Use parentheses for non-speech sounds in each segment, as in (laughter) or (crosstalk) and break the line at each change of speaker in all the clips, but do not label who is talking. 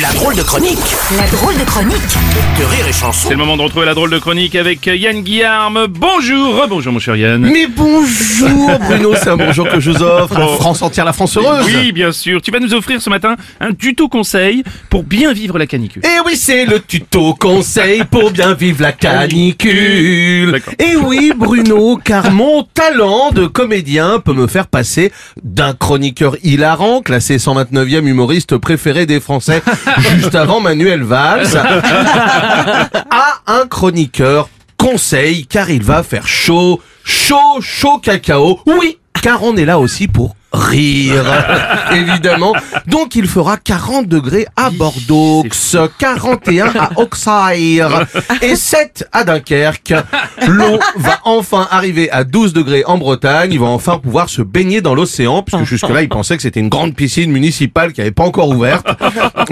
La drôle de chronique
La drôle de chronique
de Rire et Chanson.
C'est le moment de retrouver la drôle de chronique avec Yann Guillarme. Bonjour, bonjour mon cher Yann.
Mais bonjour (laughs) Bruno, c'est un bonjour que je vous offre. La France entière, la France heureuse.
Oui, bien sûr. Tu vas nous offrir ce matin un tuto conseil pour bien vivre la canicule.
Et oui, c'est le tuto conseil pour bien vivre la canicule.
D'accord.
Et oui, Bruno, car mon talent de comédien peut me faire passer d'un chroniqueur hilarant, classé 129e humoriste préféré des Français, (laughs) juste avant Manuel Valls, (laughs) à un chroniqueur conseil, car il va faire chaud, chaud, chaud cacao. Oui, car on est là aussi pour rire, (laughs) évidemment. Donc il fera 40 degrés à Bordeaux, 41 à (laughs) Auxerre et 7 à Dunkerque. L'eau va enfin arriver à 12 degrés en Bretagne. Il va enfin pouvoir se baigner dans l'océan, puisque jusque-là il pensait que c'était une grande piscine municipale qui n'avait pas encore ouverte. (laughs)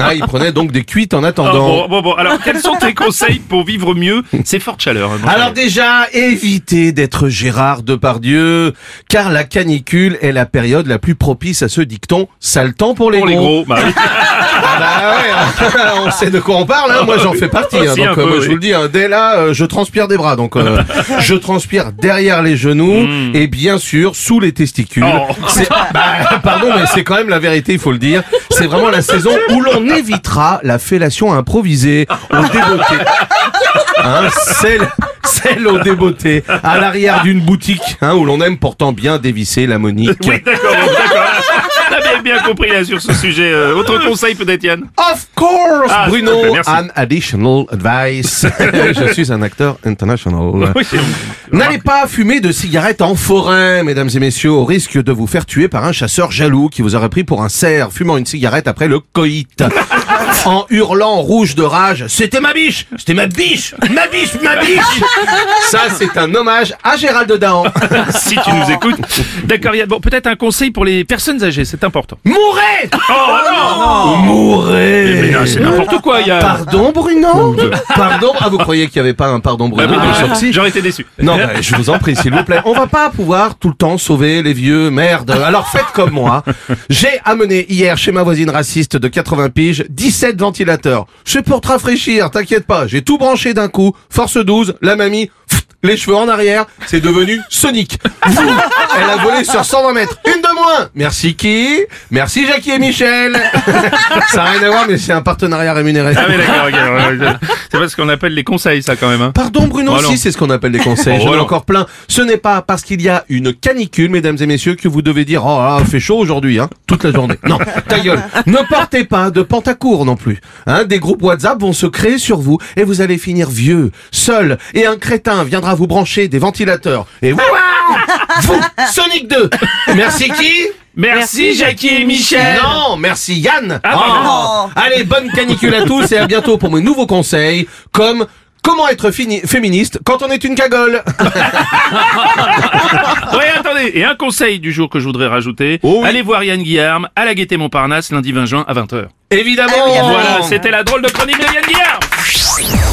Ah, il prenait donc des cuites en
Ah,
attendant.
bon, bon, bon. Alors, quels sont tes conseils pour vivre mieux? Ces fortes chaleurs hein,
Alors déjà, évitez d'être Gérard Depardieu, car la canicule est la période la plus propice à ce dicton « sale temps pour les
Pour les
gros
gros, bah oui. (laughs)
Ah bah ouais, hein. (laughs) on sait de quoi on parle, hein. moi j'en fais partie. hein. Donc euh,
peu,
moi
oui.
je vous le dis, hein, dès là, euh, je transpire des bras. Donc euh, (laughs) je transpire derrière les genoux et bien sûr sous les testicules.
Hmm. Oh.
Bah, pardon, mais c'est quand même la vérité, il faut le dire. C'est vraiment la saison où l'on évitera la fellation improvisée au débeauté. Hein, celle, au débeauté, à l'arrière d'une boutique, hein, où l'on aime pourtant bien dévisser la monique.
D'accord. T'avais bien compris là sur ce sujet. Euh, autre conseil peut-être Yann
Of course,
Ah,
Bruno.
plaît.
An additional advice. (laughs) Je suis un acteur international.
Oui,
N'allez pas fumer de cigarettes en forêt, mesdames et messieurs, au risque de vous faire tuer par un chasseur jaloux qui vous aurait pris pour un cerf fumant une cigarette après le coït. (laughs) En hurlant rouge de rage, c'était ma biche, c'était ma biche, ma biche, ma biche. Ça, c'est un hommage à Gérald Dahan. (laughs)
si tu nous écoutes. D'accord, Yann. Bon, peut-être un conseil pour les personnes âgées, c'est important.
Mourez
Oh non
Mourez
Mais non, c'est n'importe quoi, Yann.
Pardon, Bruno Pardon Ah, vous croyez qu'il n'y avait pas un pardon,
Bah
Bruno sortie
J'aurais été déçu.
Non, bah, je vous en prie, s'il vous plaît. On va pas pouvoir tout le temps sauver les vieux. Merde. Alors faites comme moi. J'ai amené hier chez ma voisine raciste de 80 piges 17 ventilateurs. C'est pour te rafraîchir, t'inquiète pas. J'ai tout branché d'un coup. Force 12, la mamie, les cheveux en arrière, c'est devenu Sonic. Vous, elle a volé sur 120 mètres. Une de moins. Merci qui? Merci Jackie et Michel. (laughs) Ça n'a rien à voir, mais c'est un partenariat rémunéré.
Ah oui, d'accord, ok. C'est pas ce qu'on appelle les conseils, ça, quand même. Hein.
Pardon Bruno,
Oh non.
si c'est ce qu'on appelle des conseils,
Oh
j'en ai
non.
encore plein. Ce n'est pas parce qu'il y a une canicule, mesdames et messieurs, que vous devez dire, oh là, là, fait chaud aujourd'hui, hein, toute la journée. Non, ta gueule. Ne portez pas de pantacourt non plus. Hein, des groupes WhatsApp vont se créer sur vous et vous allez finir vieux, seul, et un crétin viendra vous brancher des ventilateurs. Et vous, (laughs) vous, Sonic 2. Merci qui
Merci, Jackie et Michel.
non, merci Yann.
Ah, pardon.
Allez, bonne canicule à tous et à bientôt pour mes nouveaux conseils, comme comment être fini- féministe quand on est une cagole. (laughs)
Ouais, attendez. Et un conseil du jour que je voudrais rajouter.
Oh oui.
Allez voir Yann Guillarme à la Gaîté Montparnasse lundi 20 juin à 20h.
Évidemment.
Voilà, c'était la drôle de chronique de Yann Guillarme.